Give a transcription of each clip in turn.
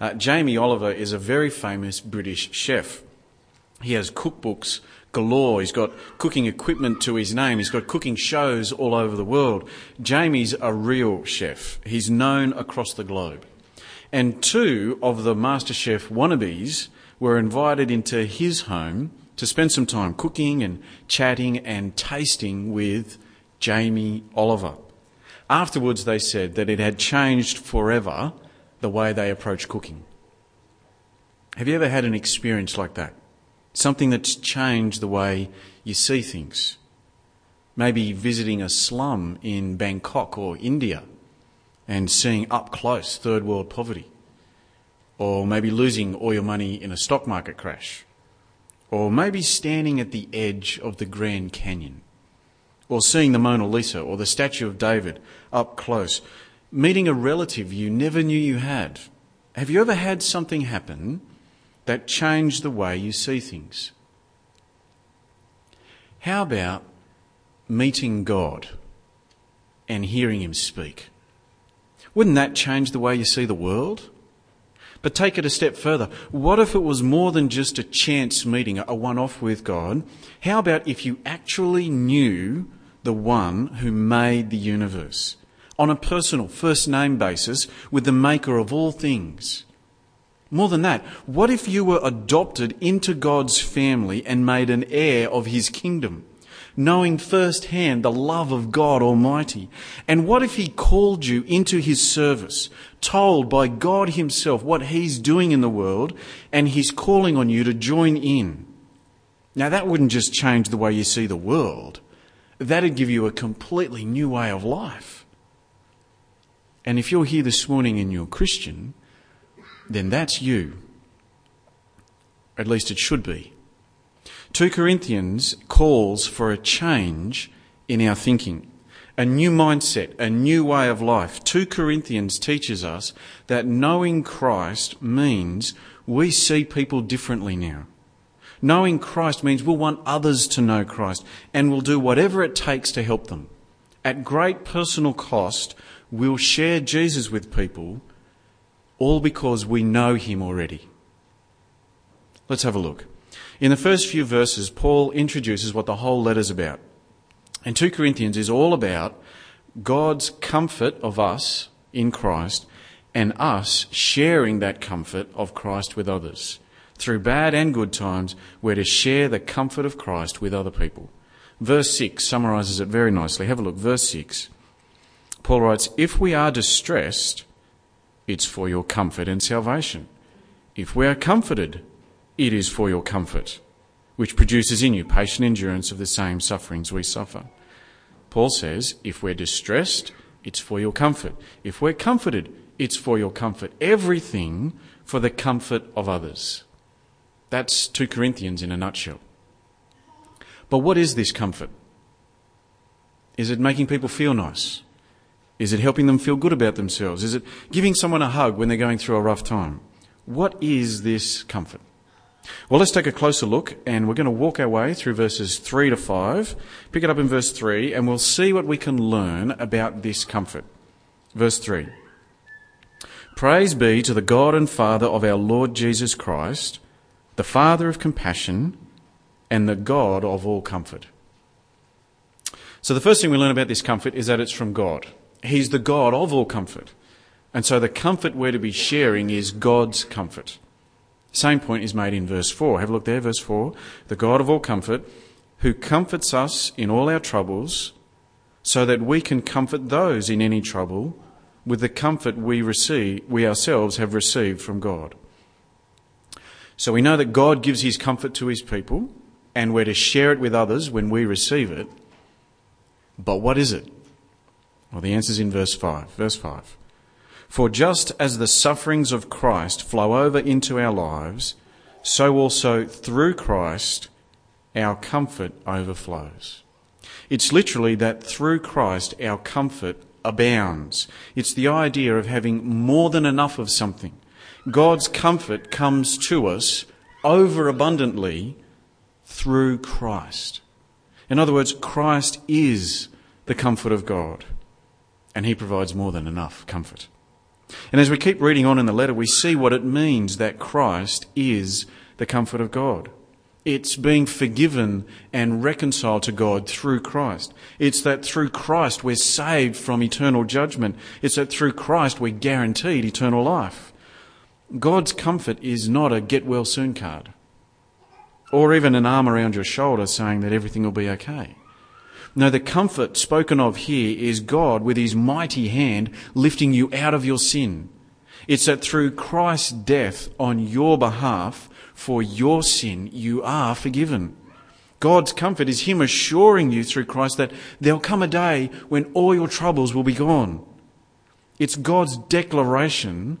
Uh, Jamie Oliver is a very famous British chef. He has cookbooks galore. He's got cooking equipment to his name. He's got cooking shows all over the world. Jamie's a real chef. He's known across the globe. And two of the MasterChef wannabes were invited into his home to spend some time cooking and chatting and tasting with Jamie Oliver. Afterwards, they said that it had changed forever the way they approach cooking. Have you ever had an experience like that? Something that's changed the way you see things. Maybe visiting a slum in Bangkok or India and seeing up close third world poverty. Or maybe losing all your money in a stock market crash. Or maybe standing at the edge of the Grand Canyon. Or seeing the Mona Lisa or the Statue of David up close. Meeting a relative you never knew you had. Have you ever had something happen that changed the way you see things? How about meeting God and hearing Him speak? Wouldn't that change the way you see the world? But take it a step further. What if it was more than just a chance meeting, a one off with God? How about if you actually knew the one who made the universe on a personal, first name basis with the maker of all things? More than that, what if you were adopted into God's family and made an heir of his kingdom, knowing firsthand the love of God Almighty? And what if he called you into his service, told by God himself what he's doing in the world, and he's calling on you to join in? Now that wouldn't just change the way you see the world. That'd give you a completely new way of life. And if you're here this morning and you're Christian, then that's you. At least it should be. 2 Corinthians calls for a change in our thinking, a new mindset, a new way of life. 2 Corinthians teaches us that knowing Christ means we see people differently now. Knowing Christ means we'll want others to know Christ and we'll do whatever it takes to help them. At great personal cost, we'll share Jesus with people all because we know him already. Let's have a look. In the first few verses, Paul introduces what the whole letter's about. And 2 Corinthians is all about God's comfort of us in Christ and us sharing that comfort of Christ with others. Through bad and good times, we're to share the comfort of Christ with other people. Verse 6 summarizes it very nicely. Have a look. Verse 6. Paul writes, If we are distressed, it's for your comfort and salvation. If we are comforted, it is for your comfort, which produces in you patient endurance of the same sufferings we suffer. Paul says, if we're distressed, it's for your comfort. If we're comforted, it's for your comfort. Everything for the comfort of others. That's 2 Corinthians in a nutshell. But what is this comfort? Is it making people feel nice? Is it helping them feel good about themselves? Is it giving someone a hug when they're going through a rough time? What is this comfort? Well, let's take a closer look and we're going to walk our way through verses 3 to 5. Pick it up in verse 3 and we'll see what we can learn about this comfort. Verse 3. Praise be to the God and Father of our Lord Jesus Christ, the Father of compassion and the God of all comfort. So the first thing we learn about this comfort is that it's from God. He's the God of all comfort. And so the comfort we're to be sharing is God's comfort. Same point is made in verse 4. Have a look there, verse 4. The God of all comfort, who comforts us in all our troubles, so that we can comfort those in any trouble with the comfort we receive, we ourselves have received from God. So we know that God gives his comfort to his people, and we're to share it with others when we receive it. But what is it? Well, the answer is in verse 5. Verse 5. For just as the sufferings of Christ flow over into our lives, so also through Christ our comfort overflows. It's literally that through Christ our comfort abounds. It's the idea of having more than enough of something. God's comfort comes to us overabundantly through Christ. In other words, Christ is the comfort of God and he provides more than enough comfort. And as we keep reading on in the letter, we see what it means that Christ is the comfort of God. It's being forgiven and reconciled to God through Christ. It's that through Christ we're saved from eternal judgment. It's that through Christ we're guaranteed eternal life. God's comfort is not a get well soon card or even an arm around your shoulder saying that everything will be okay. No, the comfort spoken of here is God with his mighty hand lifting you out of your sin. It's that through Christ's death on your behalf for your sin, you are forgiven. God's comfort is him assuring you through Christ that there'll come a day when all your troubles will be gone. It's God's declaration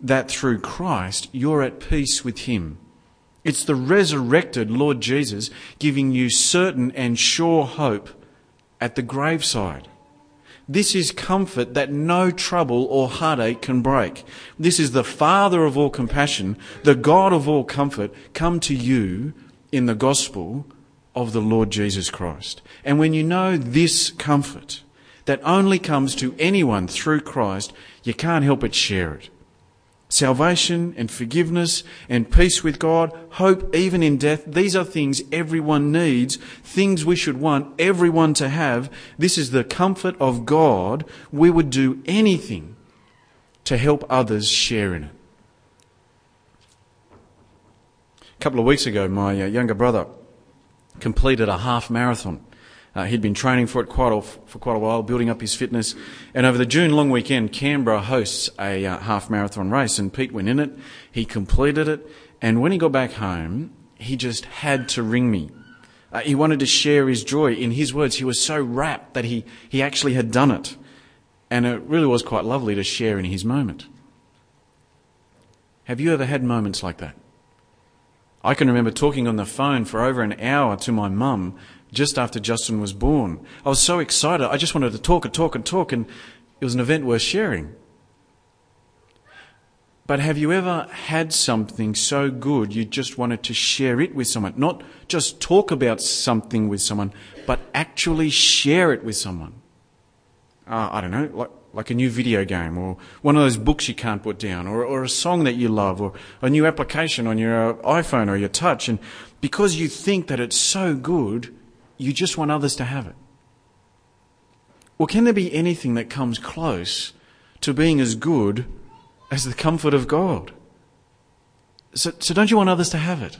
that through Christ you're at peace with him. It's the resurrected Lord Jesus giving you certain and sure hope at the graveside. This is comfort that no trouble or heartache can break. This is the Father of all compassion, the God of all comfort, come to you in the gospel of the Lord Jesus Christ. And when you know this comfort that only comes to anyone through Christ, you can't help but share it salvation and forgiveness and peace with God, hope even in death. These are things everyone needs, things we should want everyone to have. This is the comfort of God. We would do anything to help others share in it. A couple of weeks ago, my uh, younger brother completed a half marathon. Uh, he'd been training for it quite a, for quite a while, building up his fitness. And over the June long weekend, Canberra hosts a uh, half marathon race, and Pete went in it. He completed it, and when he got back home, he just had to ring me. Uh, he wanted to share his joy. In his words, he was so rapt that he, he actually had done it. And it really was quite lovely to share in his moment. Have you ever had moments like that? I can remember talking on the phone for over an hour to my mum just after Justin was born. I was so excited. I just wanted to talk and talk and talk, and it was an event worth sharing. But have you ever had something so good you just wanted to share it with someone? Not just talk about something with someone, but actually share it with someone. Uh, I don't know, like, like a new video game or one of those books you can't put down or, or a song that you love or a new application on your iPhone or your touch. And because you think that it's so good, you just want others to have it. Well, can there be anything that comes close to being as good as the comfort of God? So, so don't you want others to have it?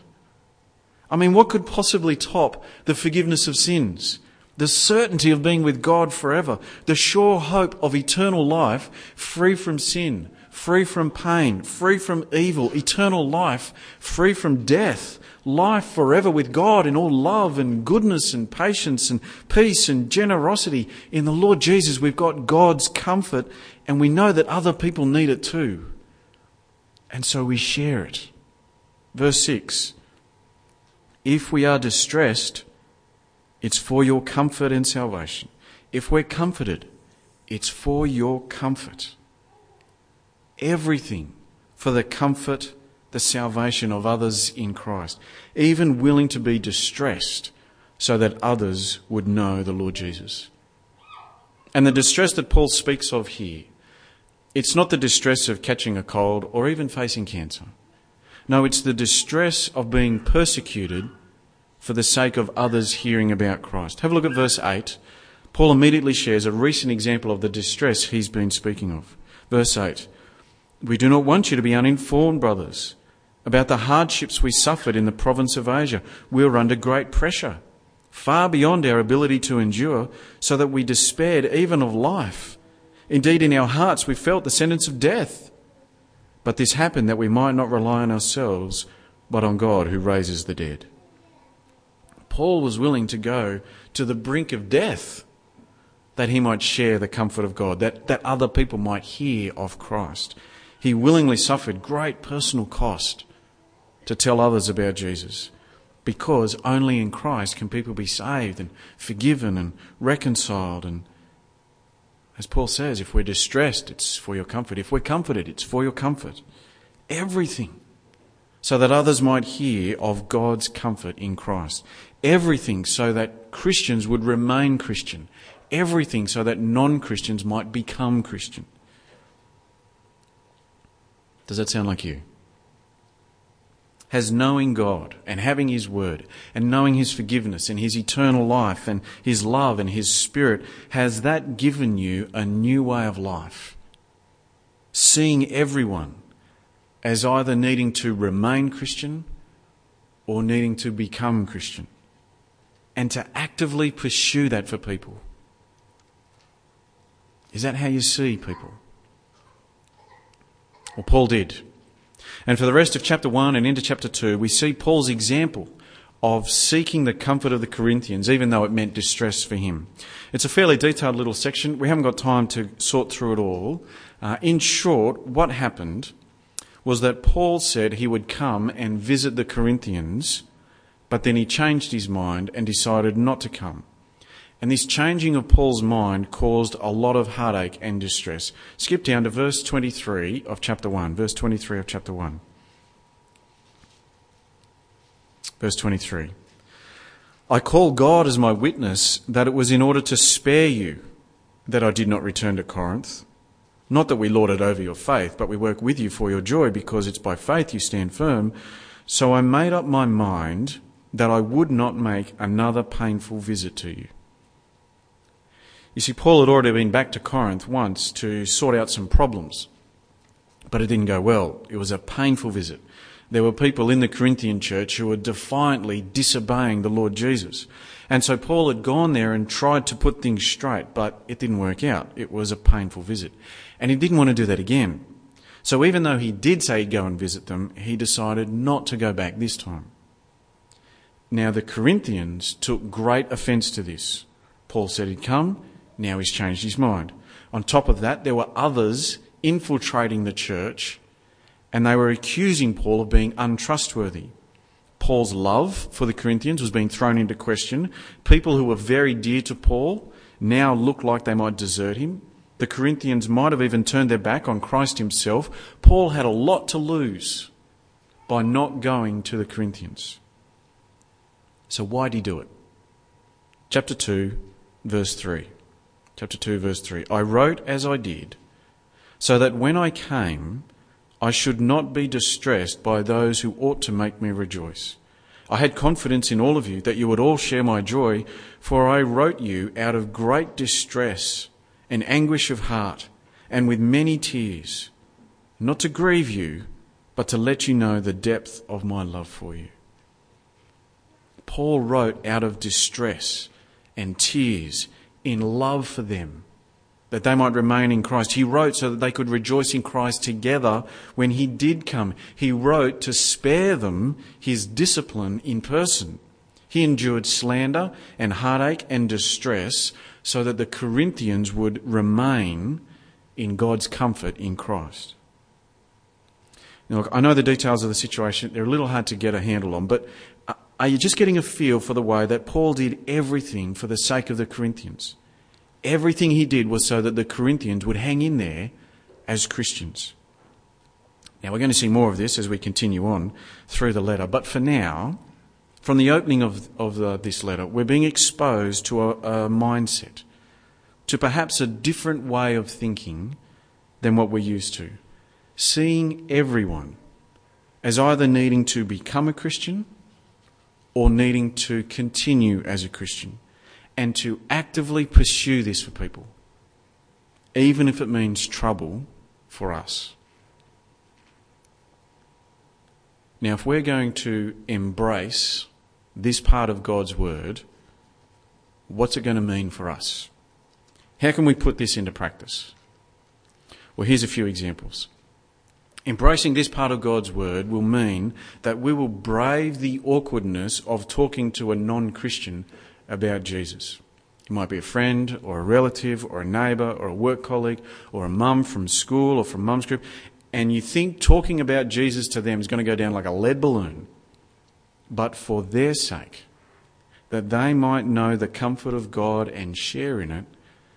I mean, what could possibly top the forgiveness of sins? The certainty of being with God forever, the sure hope of eternal life, free from sin, free from pain, free from evil, eternal life, free from death, life forever with God in all love and goodness and patience and peace and generosity. In the Lord Jesus, we've got God's comfort and we know that other people need it too. And so we share it. Verse 6 If we are distressed, it's for your comfort and salvation. If we're comforted, it's for your comfort. Everything for the comfort the salvation of others in Christ, even willing to be distressed so that others would know the Lord Jesus. And the distress that Paul speaks of here, it's not the distress of catching a cold or even facing cancer. No, it's the distress of being persecuted for the sake of others hearing about Christ. Have a look at verse 8. Paul immediately shares a recent example of the distress he's been speaking of. Verse 8 We do not want you to be uninformed, brothers about the hardships we suffered in the province of Asia. We were under great pressure, far beyond our ability to endure, so that we despaired even of life. Indeed, in our hearts we felt the sentence of death. But this happened that we might not rely on ourselves, but on God who raises the dead. Paul was willing to go to the brink of death that he might share the comfort of God, that, that other people might hear of Christ. He willingly suffered great personal cost to tell others about Jesus. Because only in Christ can people be saved and forgiven and reconciled. And as Paul says, if we're distressed, it's for your comfort. If we're comforted, it's for your comfort. Everything. So that others might hear of God's comfort in Christ. Everything so that Christians would remain Christian. Everything so that non Christians might become Christian. Does that sound like you? Has knowing God and having His Word and knowing His forgiveness and His eternal life and His love and His Spirit, has that given you a new way of life? Seeing everyone as either needing to remain Christian or needing to become Christian and to actively pursue that for people. Is that how you see people? Well, Paul did. And for the rest of chapter 1 and into chapter 2, we see Paul's example of seeking the comfort of the Corinthians, even though it meant distress for him. It's a fairly detailed little section. We haven't got time to sort through it all. Uh, in short, what happened was that Paul said he would come and visit the Corinthians, but then he changed his mind and decided not to come. And this changing of Paul's mind caused a lot of heartache and distress. Skip down to verse 23 of chapter 1. Verse 23 of chapter 1. Verse 23. I call God as my witness that it was in order to spare you that I did not return to Corinth. Not that we lord it over your faith, but we work with you for your joy because it's by faith you stand firm. So I made up my mind that I would not make another painful visit to you. You see, Paul had already been back to Corinth once to sort out some problems, but it didn't go well. It was a painful visit. There were people in the Corinthian church who were defiantly disobeying the Lord Jesus. And so Paul had gone there and tried to put things straight, but it didn't work out. It was a painful visit. And he didn't want to do that again. So even though he did say he'd go and visit them, he decided not to go back this time. Now the Corinthians took great offence to this. Paul said he'd come, now he's changed his mind. On top of that, there were others infiltrating the church and they were accusing Paul of being untrustworthy. Paul's love for the Corinthians was being thrown into question. People who were very dear to Paul now looked like they might desert him. The Corinthians might have even turned their back on Christ himself. Paul had a lot to lose by not going to the Corinthians. So why did he do it? Chapter 2, verse 3 chapter 2, verse 3. I wrote as I did, so that when I came, I should not be distressed by those who ought to make me rejoice. I had confidence in all of you that you would all share my joy, for I wrote you out of great distress and anguish of heart, and with many tears, not to grieve you, but to let you know the depth of my love for you. Paul wrote out of distress and tears in love for them, that they might remain in Christ. He wrote so that they could rejoice in Christ together when he did come. He wrote to spare them his discipline in person. He endured slander and heartache and distress so that the Corinthians would remain in God's comfort in Christ. Now, look, I know the details of the situation, they're a little hard to get a handle on, but uh, are you just getting a feel for the way that Paul did everything for the sake of the Corinthians? Everything he did was so that the Corinthians would hang in there as Christians. Now, we're going to see more of this as we continue on through the letter, but for now, from the opening of, of the, this letter, we're being exposed to a, a mindset, to perhaps a different way of thinking than what we're used to. Seeing everyone as either needing to become a Christian or needing to continue as a Christian and to actively pursue this for people, even if it means trouble for us. Now, if we're going to embrace this part of God's Word, what's it going to mean for us? How can we put this into practice? Well, here's a few examples. Embracing this part of God's word will mean that we will brave the awkwardness of talking to a non Christian about Jesus. It might be a friend or a relative or a neighbour or a work colleague or a mum from school or from mum's group, and you think talking about Jesus to them is going to go down like a lead balloon. But for their sake, that they might know the comfort of God and share in it,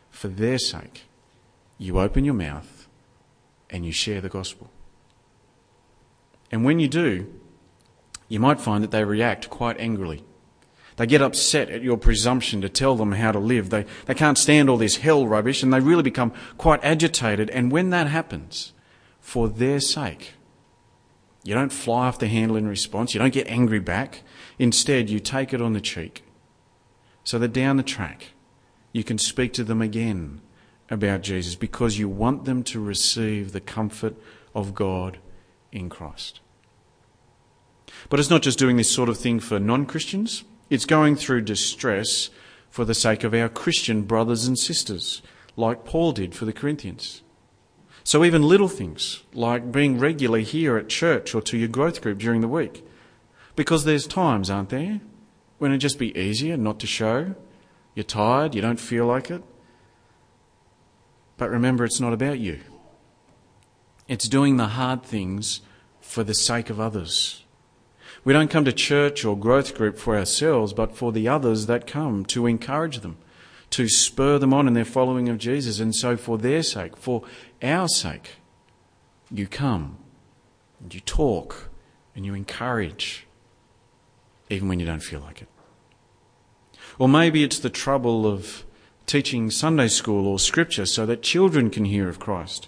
for their sake, you open your mouth and you share the gospel. And when you do, you might find that they react quite angrily. They get upset at your presumption to tell them how to live. They, they can't stand all this hell rubbish and they really become quite agitated. And when that happens, for their sake, You don't fly off the handle in response. You don't get angry back. Instead, you take it on the cheek so that down the track you can speak to them again about Jesus because you want them to receive the comfort of God in Christ. But it's not just doing this sort of thing for non Christians, it's going through distress for the sake of our Christian brothers and sisters, like Paul did for the Corinthians. So even little things, like being regularly here at church or to your growth group during the week. Because there's times, aren't there, when it'd just be easier not to show. You're tired, you don't feel like it. But remember, it's not about you. It's doing the hard things for the sake of others. We don't come to church or growth group for ourselves, but for the others that come to encourage them, to spur them on in their following of Jesus. And so, for their sake, for our sake, you come and you talk and you encourage, even when you don't feel like it. Or maybe it's the trouble of teaching Sunday school or scripture so that children can hear of Christ.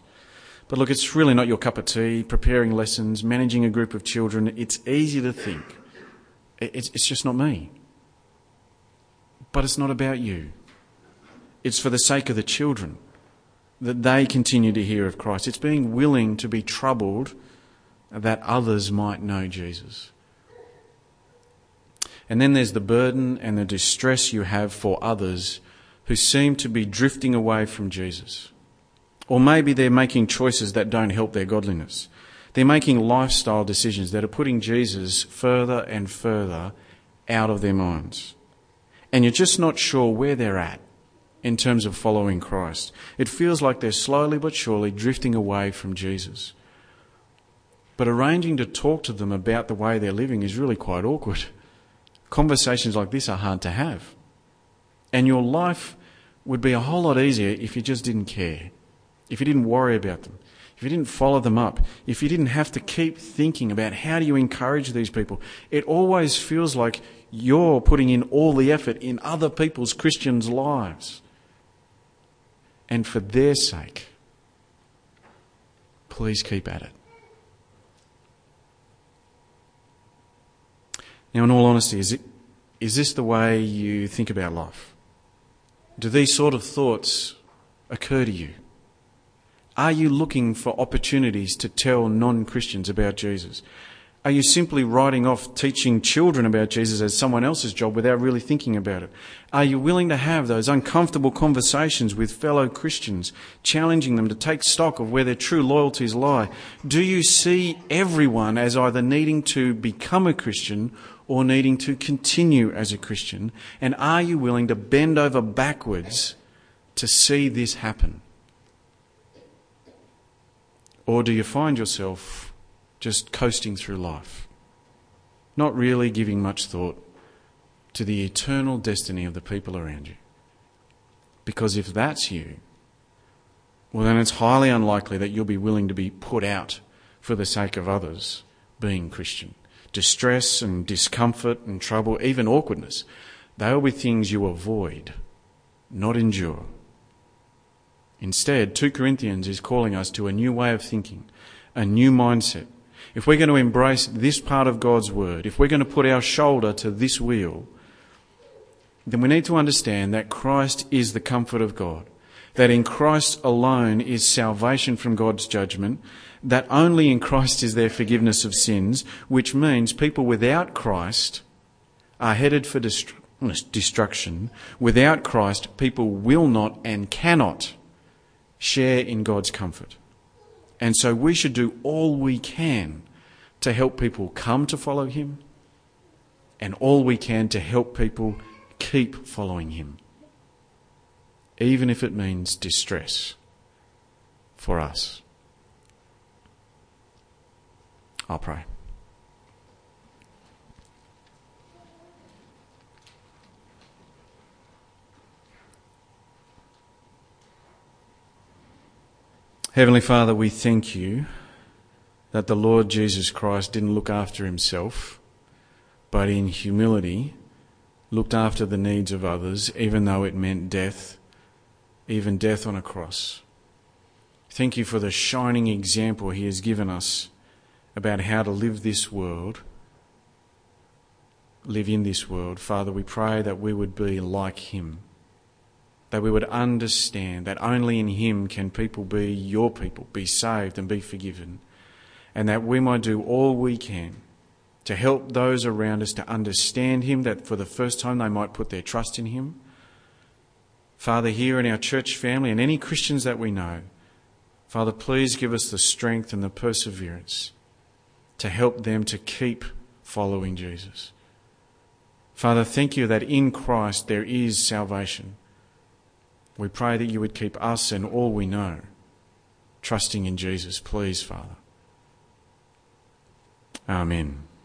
But look, it's really not your cup of tea, preparing lessons, managing a group of children. It's easy to think. It's, just not me. But it's not about you. It's for the sake of the children that they continue to hear of Christ. It's being willing to be troubled that others might know Jesus. And then there's the burden and the distress you have for others who seem to be drifting away from Jesus. Or maybe they're making choices that don't help their godliness. They're making lifestyle decisions that are putting Jesus further and further out of their minds. And you're just not sure where they're at in terms of following Christ. It feels like they're slowly but surely drifting away from Jesus. But arranging to talk to them about the way they're living is really quite awkward. Conversations like this are hard to have. And your life would be a whole lot easier if you just didn't care if you didn't worry about them, if you didn't follow them up, if you didn't have to keep thinking about how do you encourage these people, it always feels like you're putting in all the effort in other people's Christians' lives. And for their sake, please keep at it. Now, in all honesty, is, it, is this the way you think about life? Do these sort of thoughts occur to you? Are you looking for opportunities to tell non Christians about Jesus? Are you simply writing off teaching children about Jesus as someone else's job without really thinking about it? Are you willing to have those uncomfortable conversations with fellow Christians, challenging them to take stock of where their true loyalties lie? Do you see everyone as either needing to become a Christian or needing to continue as a Christian? And are you willing to bend over backwards to see this happen? Or do you find yourself just coasting through life, not really giving much thought to the eternal destiny of the people around you? Because if that's you, well, then it's highly unlikely that you'll be willing to be put out for the sake of others being Christian. Distress and discomfort and trouble, even awkwardness, they will be things you avoid, not endure. Instead, 2 Corinthians is calling us to a new way of thinking, a new mindset. If we're going to embrace this part of God's Word, if we're going to put our shoulder to this wheel, then we need to understand that Christ is the comfort of God, that in Christ alone is salvation from God's judgment, that only in Christ is there forgiveness of sins, which means people without Christ are headed for destruction. Without Christ, people will not and cannot share in God's comfort. And so we should do all we can to help people come to follow Him and all we can to help people keep following Him, even if it means distress for us. I'll pray. Heavenly Father, we thank you that the Lord Jesus Christ didn't look after himself, but in humility looked after the needs of others, even though it meant death, even death on a cross. Thank you for the shining example he has given us about how to live this world, live in this world, Father, we pray that we would be like Him. That we would understand that only in Him can people be your people, be saved and be forgiven. And that we might do all we can to help those around us to understand Him, that for the first time they might put their trust in Him. Father, here in our church family and any Christians that we know, Father, please give us the strength and the perseverance to help them to keep following Jesus. Father, thank you that in Christ there is salvation. We pray that you would keep us and all we know trusting in Jesus. Please, Father. Amen.